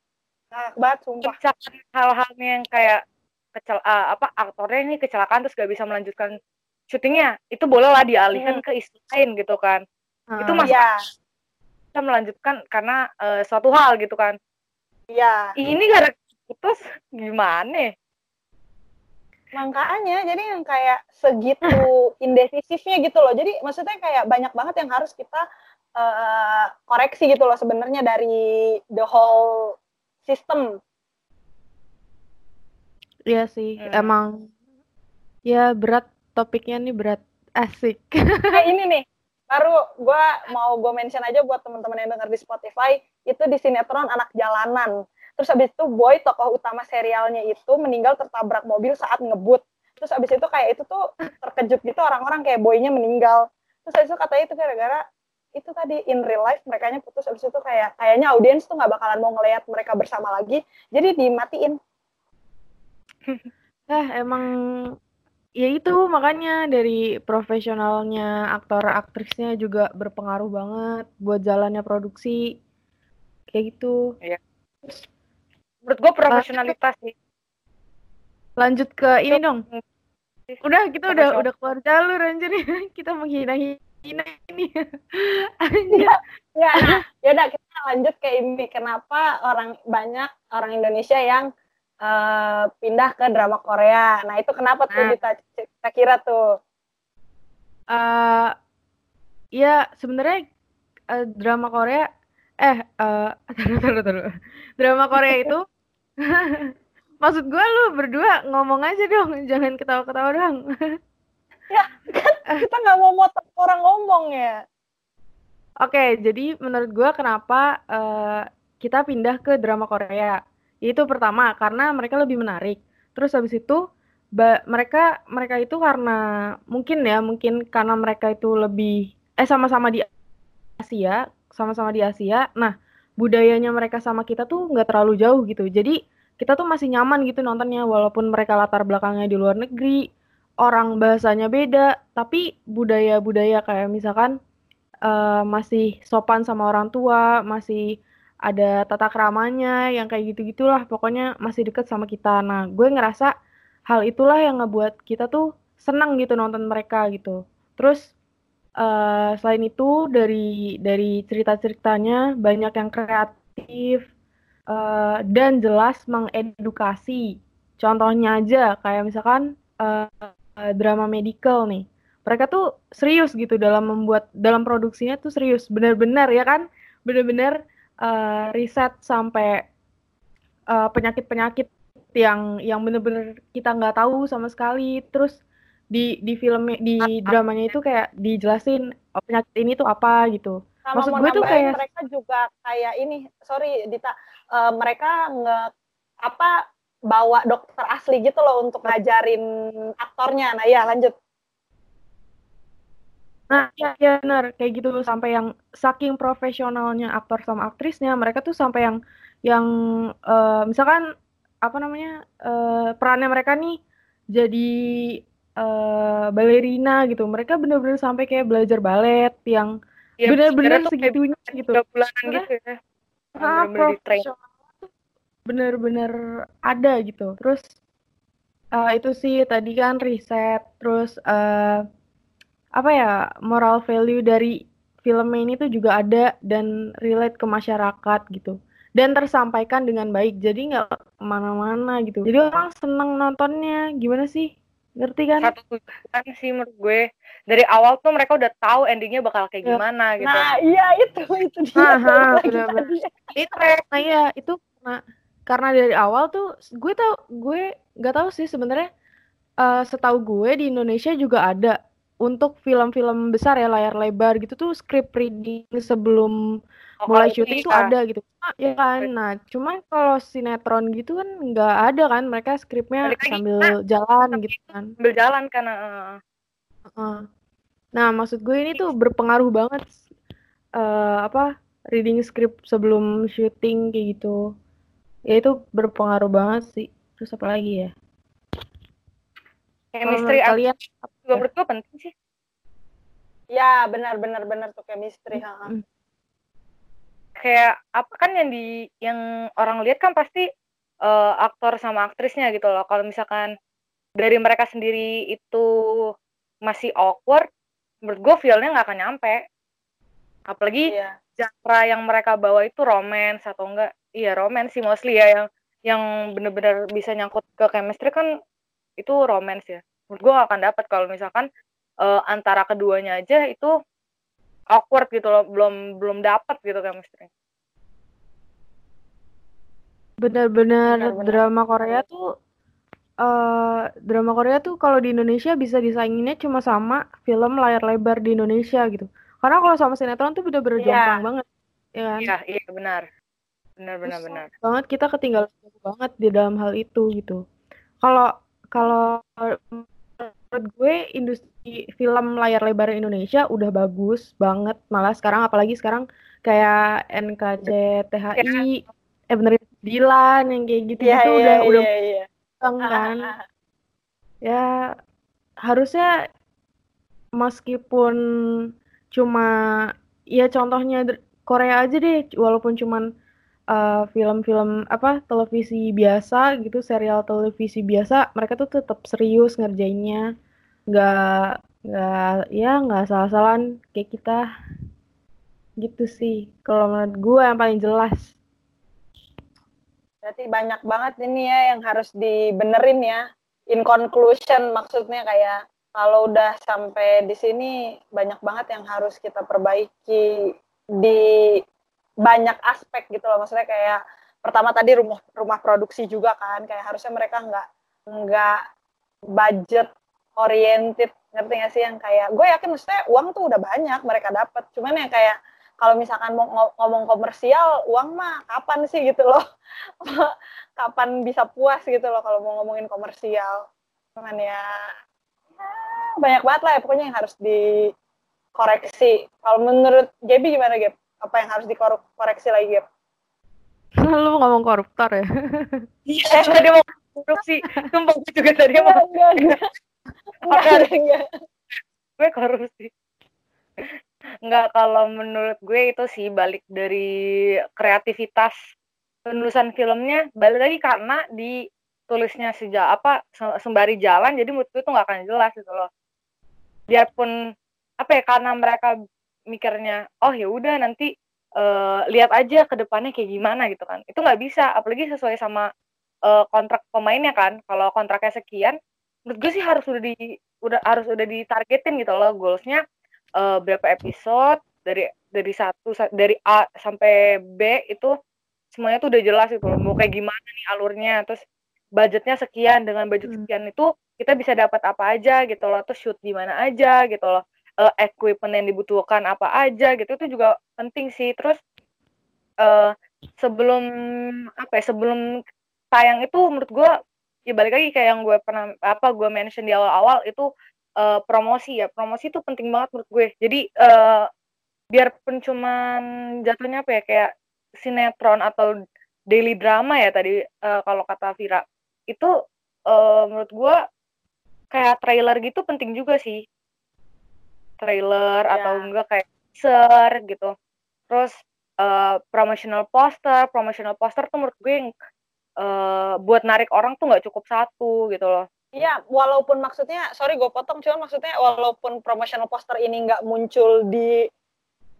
Nah, banget sumpah. Misalkan hal-hal yang kayak kecel eh, apa aktornya ini kecelakaan terus gak bisa melanjutkan syutingnya itu boleh lah dialihkan Hmm. ke isu lain gitu kan. Itu Ah, mas- iya bisa melanjutkan karena eh, suatu hal gitu kan. Iya. Ini gara putus gimana makanya jadi yang kayak segitu indecisifnya gitu loh jadi maksudnya kayak banyak banget yang harus kita eh, koreksi gitu loh sebenarnya dari the whole system Iya sih, Hmm. emang ya berat topiknya nih berat asik. kayak ini nih baru gue mau gue mention aja buat teman-teman yang dengar di Spotify itu di sinetron anak jalanan terus habis itu boy tokoh utama serialnya itu meninggal tertabrak mobil saat ngebut. Terus habis itu kayak itu tuh terkejut gitu orang-orang kayak boynya meninggal. Terus habis itu katanya itu gara-gara itu tadi in real life mereka putus. Habis itu kayak kayaknya audiens tuh nggak bakalan mau ngelihat mereka bersama lagi. Jadi dimatiin. Ah, emang ya itu makanya dari profesionalnya aktor aktrisnya juga berpengaruh banget buat jalannya produksi. Kayak gitu. Menurut gue profesionalitas sih Lanjut ke ini dong. Udah kita udah udah keluar jalur anjir. kita menghina-hina ini. Anjir. Ya, nah, yaudah kita lanjut ke ini. Kenapa orang banyak orang Indonesia yang eh, pindah ke drama Korea? Nah itu kenapa tuh Nah. kita, kita kira tuh? Eh, ya sebenarnya eh, drama Korea eh eh taruh, taruh, taruh. drama Korea itu maksud gue lu berdua ngomong aja dong jangan ketawa-ketawa doang Kita nggak mau motong orang ngomong ya. Oke, jadi menurut gua kenapa eh, kita pindah ke drama Korea? Itu pertama karena mereka lebih menarik. Terus habis itu ba- mereka mereka itu karena mungkin ya, mungkin karena mereka itu lebih eh sama-sama di Asia, sama-sama di Asia. Nah, budayanya mereka sama kita tuh nggak terlalu jauh gitu. Jadi kita tuh masih nyaman gitu nontonnya walaupun mereka latar belakangnya di luar negeri, orang bahasanya beda, tapi budaya-budaya kayak misalkan eh, masih sopan sama orang tua, masih ada tata keramanya yang kayak gitu-gitulah, pokoknya masih deket sama kita. Nah, gue ngerasa hal itulah yang ngebuat kita tuh senang gitu nonton mereka gitu. Terus eh, selain itu dari dari cerita-ceritanya banyak yang kreatif eh, dan jelas mengedukasi. Contohnya aja kayak misalkan eh, drama medical nih. Mereka tuh serius gitu dalam membuat dalam produksinya tuh serius. Benar-benar ya kan? Benar-benar eh, riset sampai penyakit-penyakit yang yang benar-benar kita nggak tahu sama sekali. Terus di di film di dramanya itu kayak dijelasin oh, penyakit ini tuh apa gitu Sama Maksud gue tuh kayak- mereka juga kayak ini, sorry Dita, eh, mereka nge apa bawa dokter asli gitu loh untuk ngajarin aktornya. Nah ya lanjut. Nah, ya, ya benar kayak gitu sampai yang saking profesionalnya aktor sama aktrisnya, mereka tuh sampai yang yang eh, misalkan apa namanya eh, perannya mereka nih jadi eh, balerina gitu. Mereka bener-bener sampai kayak belajar balet yang ya bener-bener segitunya gitu. tiga bulanan gitu ya. Ah, profesional bener-bener ada gitu. Terus eh, itu sih tadi kan riset terus eh, apa ya moral value dari filmnya ini tuh juga ada dan relate ke masyarakat gitu. Dan tersampaikan dengan baik. Jadi nggak ke mana-mana gitu. Jadi orang seneng nontonnya. Gimana sih ngerti kan? Satu tujuan sih menurut gue. Dari awal tuh mereka udah tahu endingnya bakal kayak Ya. gimana gitu. Nah, iya itu itu dia. Aha, itu nah iya itu karena karena dari awal tuh gue tau gue nggak tahu sih sebenarnya eh, setahu gue di Indonesia juga ada untuk film-film besar ya layar lebar gitu tuh script reading sebelum mulai kalau syuting tuh ada gitu Ah, ya kan nah cuman kalau sinetron gitu kan nggak ada kan mereka skripnya sambil ah, jalan gitu kan sambil jalan karena Heeh. Nah, maksud gue ini tuh berpengaruh banget eh apa reading script sebelum syuting kayak gitu. Ya itu berpengaruh banget sih. Terus apa lagi ya? Chemistry apa kalian juga menurut gue penting sih Ya, benar benar benar tuh chemistry, ha. Mm. Kayak apa kan yang di yang orang lihat kan pasti eh, aktor sama aktrisnya gitu loh. Kalau misalkan dari mereka sendiri itu masih awkward menurut gue feel-nya nggak akan nyampe. Apalagi Iya. genre yang mereka bawa itu romance atau enggak iya romance sih mostly ya. Yang yang bener-bener bisa nyangkut ke chemistry kan itu romance ya. Menurut gue akan dapat kalau misalkan eh, antara keduanya aja itu awkward gitu loh belum belum dapat gitu chemistry benar-benar Benar-benar. drama Korea tuh eh drama Korea tuh kalau di Indonesia bisa disainginnya cuma sama film layar lebar di Indonesia gitu. Karena kalau sama sinetron tuh bener-bener Iya. jomplang banget. Ya kan? iya iya benar benar benar Terus benar banget kita ketinggalan banget di dalam hal itu gitu. Kalau kalau menurut gue industri film layar lebar Indonesia udah bagus banget malah sekarang apalagi sekarang kayak NKCTHI eh benerin Dilan yang kayak gitu Iya, gitu iya, udah udah iya, iya. bang kan. ya harusnya meskipun cuma ya contohnya Korea aja deh walaupun cuman uh, film-film apa televisi biasa gitu serial televisi biasa mereka tuh tetap serius ngerjainnya nggak nggak ya nggak salah-salahan kayak kita gitu sih kalau menurut gue yang paling jelas Berarti banyak banget ini ya yang harus dibenerin ya. In conclusion maksudnya kayak kalau udah sampai di sini banyak banget yang harus kita perbaiki di banyak aspek gitu loh. Maksudnya kayak pertama tadi rumah rumah produksi juga kan kayak harusnya mereka nggak nggak budget oriented ngerti nggak sih yang kayak gue yakin maksudnya uang tuh udah banyak mereka dapat cuman yang kayak kalau misalkan mau ngo- ngomong komersial uang mah kapan sih gitu loh. Kapan bisa puas gitu loh kalau mau ngomongin komersial. Cuman ya, ya banyak banget lah ya pokoknya yang harus dikoreksi. Kalau menurut Gaby gimana Gab apa yang harus dikoreksi lagi Gab lu ngomong koruptor ya? Eh tadi mau korupsi. Sumpah gue juga tadi mau enggak. enggak gue korupsi. Enggak, kalau menurut gue itu sih balik dari kreativitas penulisan filmnya balik lagi karena ditulisnya sejak apa se- sembari jalan jadi menurut gue itu nggak akan jelas gitu loh. Biarpun apa ya karena mereka mikirnya oh ya udah nanti eh, lihat aja ke depannya kayak gimana gitu kan. Itu nggak bisa apalagi sesuai sama eh, kontrak pemainnya kan. Kalau kontraknya sekian menurut gue sih harus udah di udah harus udah ditargetin gitu loh goalsnya. Eh, berapa episode dari dari satu sa- dari A sampai B itu semuanya tuh udah jelas gitu loh. Mau kayak gimana nih alurnya terus budgetnya sekian dengan budget Hmm. sekian itu kita bisa dapat apa aja gitu loh terus shoot di mana aja gitu loh. Eh, equipment yang dibutuhkan apa aja gitu itu juga penting sih. Terus eh sebelum apa ya sebelum tayang itu menurut gue ya balik lagi kayak yang gue pernah apa gue mention di awal-awal itu eh, promosi ya. Promosi itu penting banget menurut gue. Jadi eh biarpun cuman jatuhnya apa ya kayak sinetron atau daily drama ya tadi eh, kalau kata Vira itu eh, menurut gue kayak trailer gitu penting juga sih. Trailer Ya. atau enggak kayak teaser gitu. Terus uh, promotional poster promotional poster tuh menurut gue yang uh, buat narik orang tuh nggak cukup satu gitu loh Iya, walaupun maksudnya, sorry gue potong, cuman maksudnya walaupun promotional poster ini nggak muncul di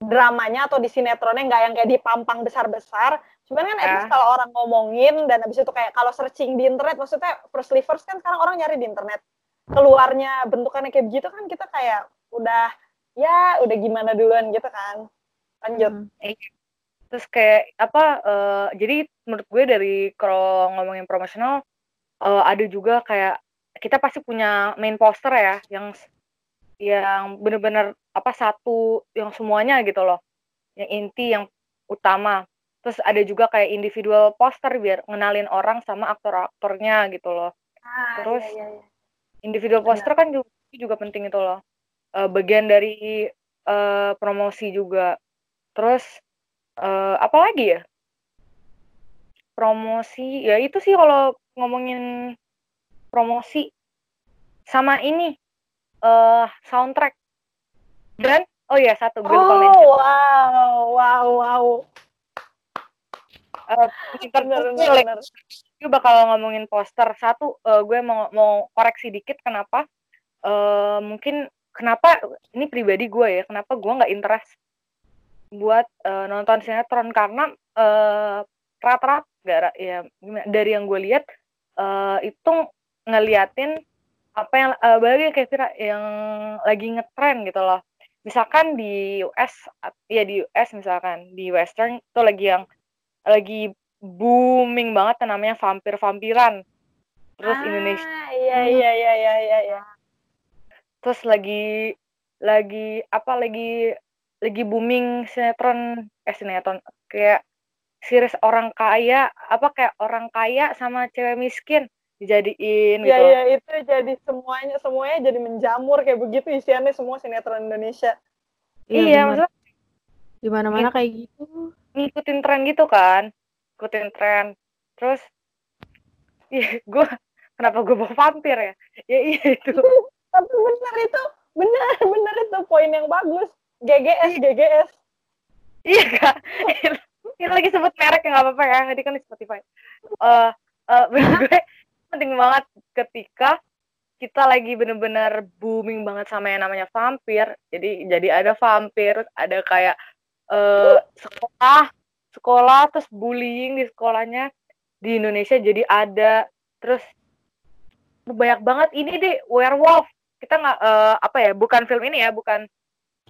dramanya atau di sinetronnya nggak yang kayak dipampang besar-besar, cuman kan ya. kalau orang ngomongin dan abis itu kayak kalau searching di internet, maksudnya first first kan sekarang orang nyari di internet, keluarnya bentukannya kayak begitu kan kita kayak udah ya udah gimana duluan gitu kan, lanjut. Hmm. Iya. Terus kayak apa? Uh, jadi menurut gue dari kalau ngomongin promosional uh, ada juga kayak kita pasti punya main poster ya yang yang bener-bener apa satu yang semuanya gitu loh yang inti yang utama terus ada juga kayak individual poster biar ngenalin orang sama aktor-aktornya gitu loh ah, terus iya, iya, iya. individual poster kan juga, juga penting itu loh uh, bagian dari uh, promosi juga terus uh, apa lagi ya? Promosi ya itu sih kalau ngomongin promosi. Sama ini uh, soundtrack. Dan oh ya satu gue lupa oh, wow wow wow. Uh, gue bakal ngomongin poster. Satu uh, gue mau mau koreksi dikit kenapa. Uh, mungkin kenapa ini pribadi gue ya kenapa gue nggak interest buat uh, nonton sinetron karena uh, rata-rata ya dari yang gue lihat uh, itu ngeliatin apa yang uh, bagi kayak Vira yang lagi ngetren gitu loh. Misalkan di US ya di US misalkan di western itu lagi yang lagi booming banget namanya vampir-vampiran. Terus ah, Indonesia iya iya iya iya iya iya. Terus lagi lagi apa lagi lagi booming sinetron eh sinetron kayak series orang kaya apa kayak orang kaya sama cewek miskin dijadiin ya, gitu. Iya, itu jadi semuanya semuanya jadi menjamur kayak begitu isiannya semua sinetron Indonesia. Iya, iya maksudnya di mana-mana kayak gitu. Ngikutin tren gitu kan. Ngikutin tren. Terus iya, gue kenapa gue bawa vampir ya? Ya iya itu. Tapi benar itu, benar benar itu poin yang bagus. GGS, GGS. Iya kak. Ini lagi sebut merek yang gak apa-apa ya. Tadi kan di Spotify. Eh, uh, uh, gue penting banget ketika kita lagi bener-bener booming banget sama yang namanya vampir. Jadi jadi ada vampir, ada kayak uh, sekolah, sekolah terus bullying di sekolahnya di Indonesia jadi ada. Terus banyak banget ini deh werewolf. Kita nggak uh, apa ya, bukan film ini ya, bukan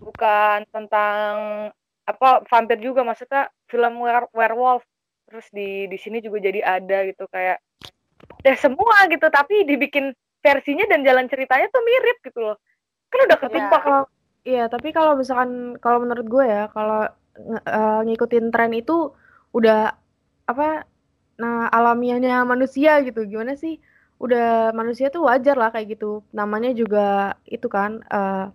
bukan tentang apa vampir juga maksudnya film werewolf. Terus di di sini juga jadi ada gitu kayak ya semua gitu tapi dibikin versinya dan jalan ceritanya tuh mirip gitu loh kan udah ketimpa ya. kalau iya tapi kalau misalkan kalau menurut gue ya kalau uh, ngikutin tren itu udah apa nah alamiahnya manusia gitu gimana sih udah manusia tuh wajar lah kayak gitu namanya juga itu kan uh,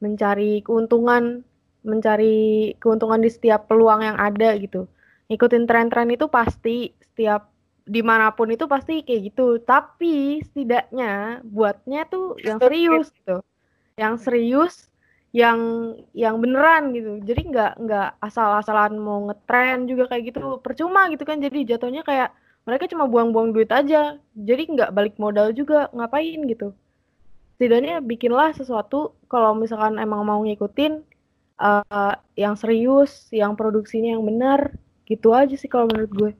mencari keuntungan mencari keuntungan di setiap peluang yang ada gitu. Ngikutin tren-tren itu pasti setiap di mana pun itu pasti kayak gitu. Tapi setidaknya buatnya tuh yang serius gitu. Yang serius yang yang beneran gitu. Jadi nggak nggak asal-asalan mau ngetren juga kayak gitu. Percuma gitu kan. Jadi jatuhnya kayak mereka cuma buang-buang duit aja. Jadi nggak balik modal juga. Ngapain gitu setidaknya bikinlah sesuatu kalau misalkan emang mau ngikutin uh, yang serius yang produksinya yang benar gitu aja sih kalau menurut gue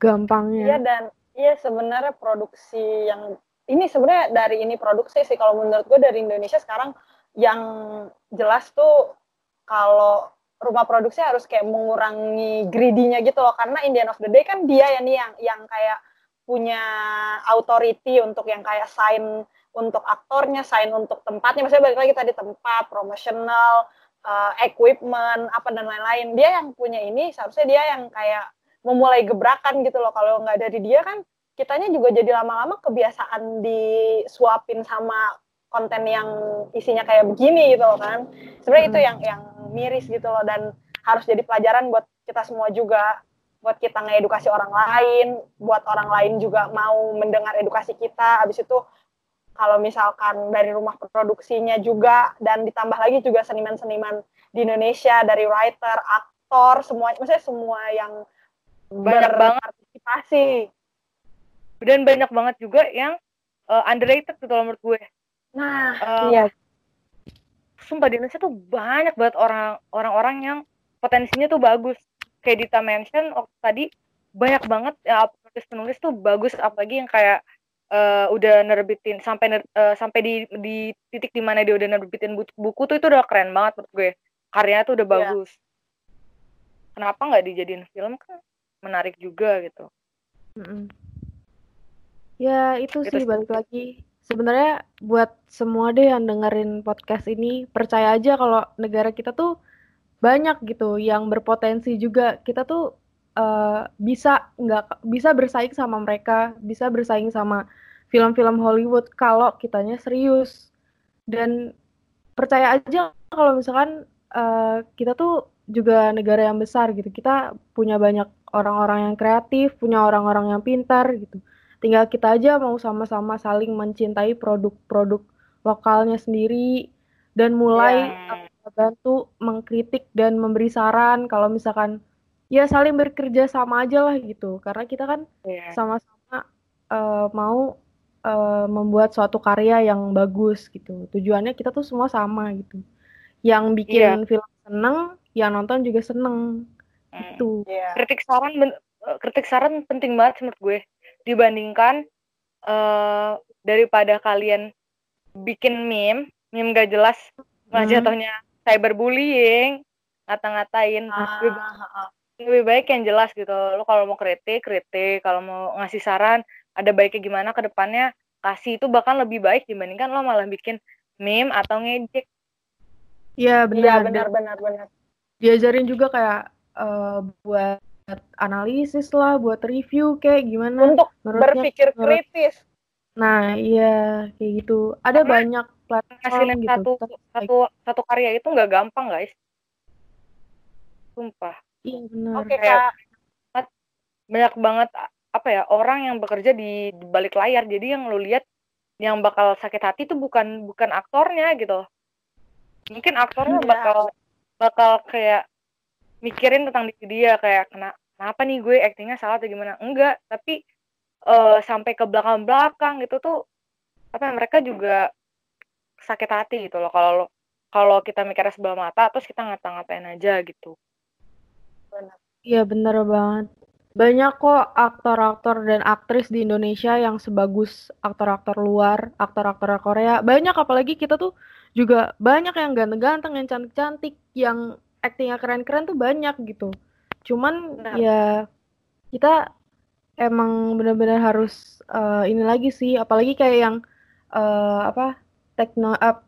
gampangnya. Iya dan iya sebenarnya produksi yang ini sebenarnya dari ini produksi sih kalau menurut gue dari Indonesia sekarang yang jelas tuh kalau rumah produksi harus kayak mengurangi greedy-nya gitu loh karena in the end of the day kan dia ya nih yang yang kayak punya authority untuk yang kayak sign untuk aktornya, sign untuk tempatnya, maksudnya balik lagi tadi tempat, promotional, uh, equipment, apa dan lain-lain. Dia yang punya ini, seharusnya dia yang kayak memulai gebrakan gitu loh. Kalau nggak dari dia kan kitanya juga jadi lama-lama kebiasaan disuapin sama konten yang isinya kayak begini gitu loh kan. Sebenarnya hmm. itu yang yang miris gitu loh. Dan harus jadi pelajaran buat kita semua juga. Buat kita ngedukasi orang lain buat orang lain juga mau mendengar edukasi kita. Habis itu kalau misalkan dari rumah produksinya juga dan ditambah lagi juga seniman-seniman di Indonesia dari writer, aktor, semua maksudnya semua yang banyak banget partisipasi. Dan banyak banget juga yang uh, underrated gitu menurut gue. Nah, uh, iya. Sumpah di Indonesia tuh banyak banget orang orang-orang yang potensinya tuh bagus. Kayak Dita mention waktu tadi banyak banget ya penulis-penulis tuh bagus apalagi yang kayak uh, udah nerbitin sampai uh, sampai di di titik di mana dia udah nerbitin buku, buku tuh itu udah keren banget menurut gue karyanya tuh udah iya. bagus yeah. kenapa nggak dijadiin film kan menarik juga gitu mm -mm. ya itu gitu sih balik lagi sebenarnya buat semua deh yang dengerin podcast ini percaya aja kalau negara kita tuh banyak gitu yang berpotensi juga kita tuh uh, bisa nggak bisa bersaing sama mereka, bisa bersaing sama film-film Hollywood kalau kitanya serius. Dan percaya aja kalau misalkan uh, kita tuh juga negara yang besar gitu. Kita punya banyak orang-orang yang kreatif, punya orang-orang yang pintar gitu. Tinggal kita aja mau sama-sama saling mencintai produk-produk lokalnya sendiri dan mulai yeah. bantu mengkritik dan memberi saran kalau misalkan ya saling bekerja sama aja lah gitu karena kita kan yeah. sama-sama uh, mau uh, membuat suatu karya yang bagus gitu. Tujuannya kita tuh semua sama gitu. Yang bikin yeah. film seneng yang nonton juga seneng. Hmm. gitu. yeah. kritik saran eh, kritik saran penting banget menurut gue. Dibandingkan uh, daripada kalian bikin meme meme gak jelas hmm. jatuhnya cyberbullying ngata-ngatain. Ah, lebih baik yang jelas gitu. Lo kalau mau kritik kritik. Kalau mau ngasih saran ada baiknya gimana ke depannya kasih itu bahkan lebih baik dibandingkan lo malah bikin meme atau ngejek. Iya benar ya, benar benar benar. Diajarin juga kayak uh, buat analisis lah buat review kayak gimana untuk berpikir menurut... kritis. Nah iya kayak gitu. Ada Karena banyak platform gitu satu satu satu karya itu nggak gampang guys. Sumpah. Iya benar. Oke kak. Banyak banget apa ya orang yang bekerja di, di balik layar. Jadi yang lu lihat yang bakal sakit hati itu bukan bukan aktornya gitu. Mungkin aktornya yeah. bakal bakal kayak mikirin tentang diri dia kayak kena kenapa nih gue aktingnya salah atau gimana enggak tapi uh, sampai ke belakang belakang gitu tuh apa mereka juga sakit hati gitu loh kalau kalau kita mikirnya sebelah mata terus kita ngata-ngatain aja gitu Iya bener banget. Banyak kok aktor-aktor dan aktris di Indonesia yang sebagus aktor-aktor luar, aktor-aktor Korea. Banyak apalagi kita tuh juga banyak yang ganteng-ganteng, yang cantik-cantik, yang aktingnya keren-keren tuh banyak gitu. Cuman Benar. ya kita emang benar-benar harus uh, ini lagi sih, apalagi kayak yang uh, apa tekno uh,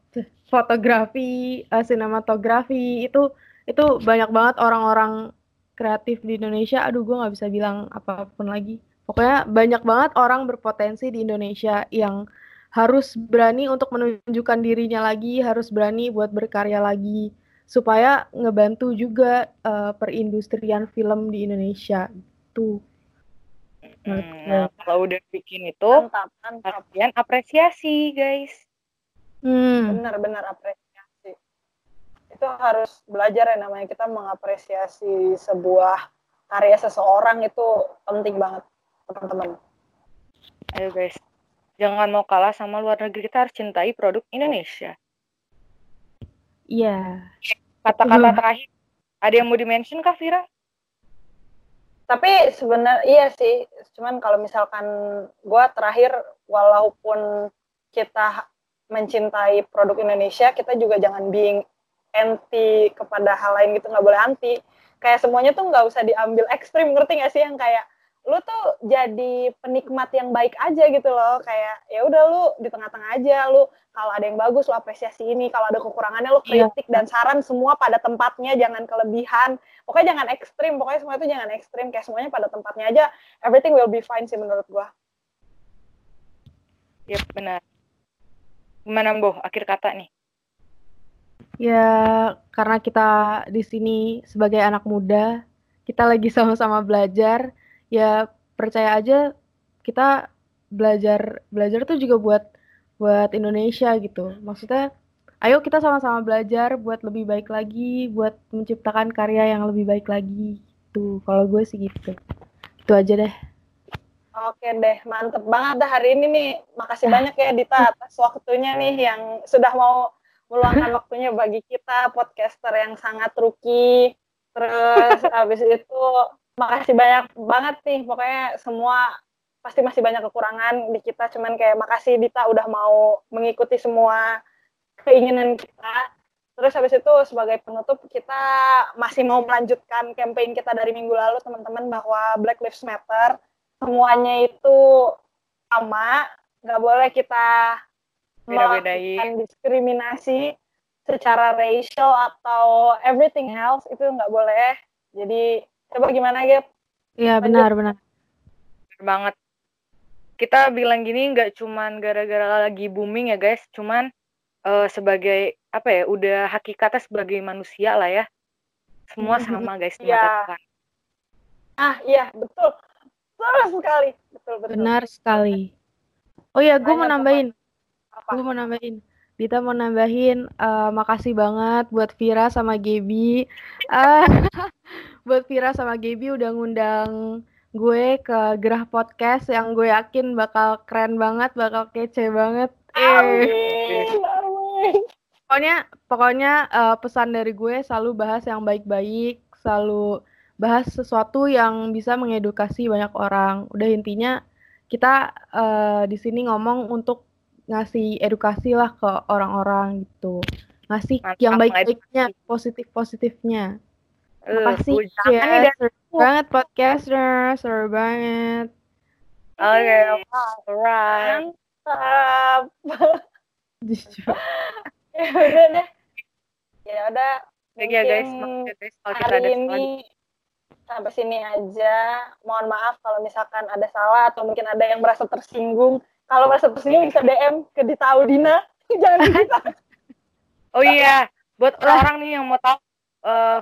fotografi, uh, sinematografi itu itu banyak banget orang-orang kreatif di Indonesia, aduh gue nggak bisa bilang apa pun lagi. Pokoknya banyak banget orang berpotensi di Indonesia yang harus berani untuk menunjukkan dirinya lagi, harus berani buat berkarya lagi, supaya ngebantu juga uh, perindustrian film di Indonesia. Tuh. Hmm, nah, kalau udah bikin itu, kalian apresiasi, guys. Hmm. Benar-benar apresiasi itu harus belajar ya namanya kita mengapresiasi sebuah karya seseorang itu penting banget teman-teman. Ayo guys, jangan mau kalah sama luar negeri kita harus cintai produk Indonesia. Iya. Yeah. Kata-kata terakhir, ada yang mau dimention kak Vira? Tapi sebenarnya iya sih, cuman kalau misalkan gue terakhir walaupun kita mencintai produk Indonesia, kita juga jangan being anti kepada hal lain gitu nggak boleh anti. Kayak semuanya tuh nggak usah diambil ekstrim ngerti gak sih? Yang kayak lu tuh jadi penikmat yang baik aja gitu loh. Kayak ya udah lu di tengah-tengah aja lu kalau ada yang bagus lu apresiasi ini. Kalau ada kekurangannya lu iya. kritik iya. dan saran semua pada tempatnya jangan kelebihan. Pokoknya jangan ekstrim pokoknya semua itu jangan ekstrim. Kayak semuanya pada tempatnya aja everything will be fine sih menurut gua. Iya yep, benar. Gimana Boh akhir kata nih Ya, karena kita di sini sebagai anak muda, kita lagi sama-sama belajar, ya percaya aja kita belajar belajar tuh juga buat buat Indonesia gitu. Maksudnya ayo kita sama-sama belajar buat lebih baik lagi, buat menciptakan karya yang lebih baik lagi. Tuh, kalau gue sih gitu. Itu aja deh. Oke deh, mantep banget dah hari ini nih. Makasih banyak ya Dita atas waktunya nih yang sudah mau meluangkan waktunya bagi kita podcaster yang sangat rookie. Terus habis itu makasih banyak banget nih. Pokoknya semua pasti masih banyak kekurangan di kita. Cuman kayak makasih Dita udah mau mengikuti semua keinginan kita. Terus habis itu sebagai penutup kita masih mau melanjutkan campaign kita dari minggu lalu teman-teman bahwa Black Lives Matter semuanya itu sama, nggak boleh kita melakukan diskriminasi secara racial atau everything else itu nggak boleh. Jadi coba gimana gitu? Iya benar benar. Benar banget. Kita bilang gini nggak cuman gara-gara lagi booming ya guys, cuman uh, sebagai apa ya udah hakikatnya sebagai manusia lah ya. Semua sama guys di mata Ah iya betul Betul sekali. Betul, betul. Benar sekali. Oh ya, gue mau nambahin. Gue mau nambahin. Dita mau nambahin, uh, makasih banget buat Vira sama Gaby. Uh, buat Vira sama Gaby udah ngundang gue ke Gerah Podcast yang gue yakin bakal keren banget, bakal kece banget. Eh. Pokoknya, pokoknya uh, pesan dari gue selalu bahas yang baik-baik, selalu bahas sesuatu yang bisa mengedukasi banyak orang. Udah intinya kita uh, di sini ngomong untuk ngasih edukasi lah ke orang-orang gitu. Ngasih Mantap, yang baik-baiknya, positif-positifnya. Makasih ya, seru banget podcaster, seru banget. Oke, okay, alright. Mantap. ya udah deh. Ya udah. Oke ya guys, guys kalau kita ada ini sampai sini aja. Mohon maaf kalau misalkan ada salah atau mungkin ada yang merasa tersinggung. Kalau merasa tersinggung bisa DM ke Dita Audina. Jangan kita. Oh iya, buat orang-orang nih yang mau tahu uh,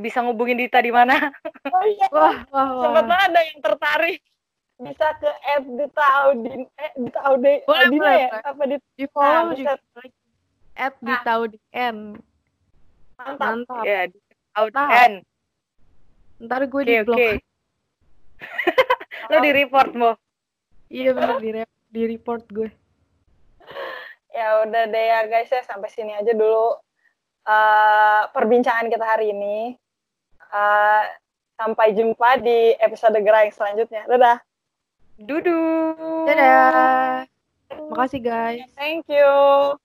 bisa ngubungin Dita di mana? Oh iya. Wah, wah, wah. Sempat ada yang tertarik. Bisa ke at Dita Audin, eh Dita Audin, boleh, Audina boleh, ya? Apa di, di follow nah, juga. At Dita Audin. Mantap. Mantap. Ya, Dita Audin. Ntar gue okay, di blok. Okay. Lo di report mo? Iya bener di, di report gue. Ya udah deh ya guys ya sampai sini aja dulu uh, perbincangan kita hari ini. Uh, sampai jumpa di episode Gerai selanjutnya. Dadah. Dudu. Dadah. Makasih guys. Thank you.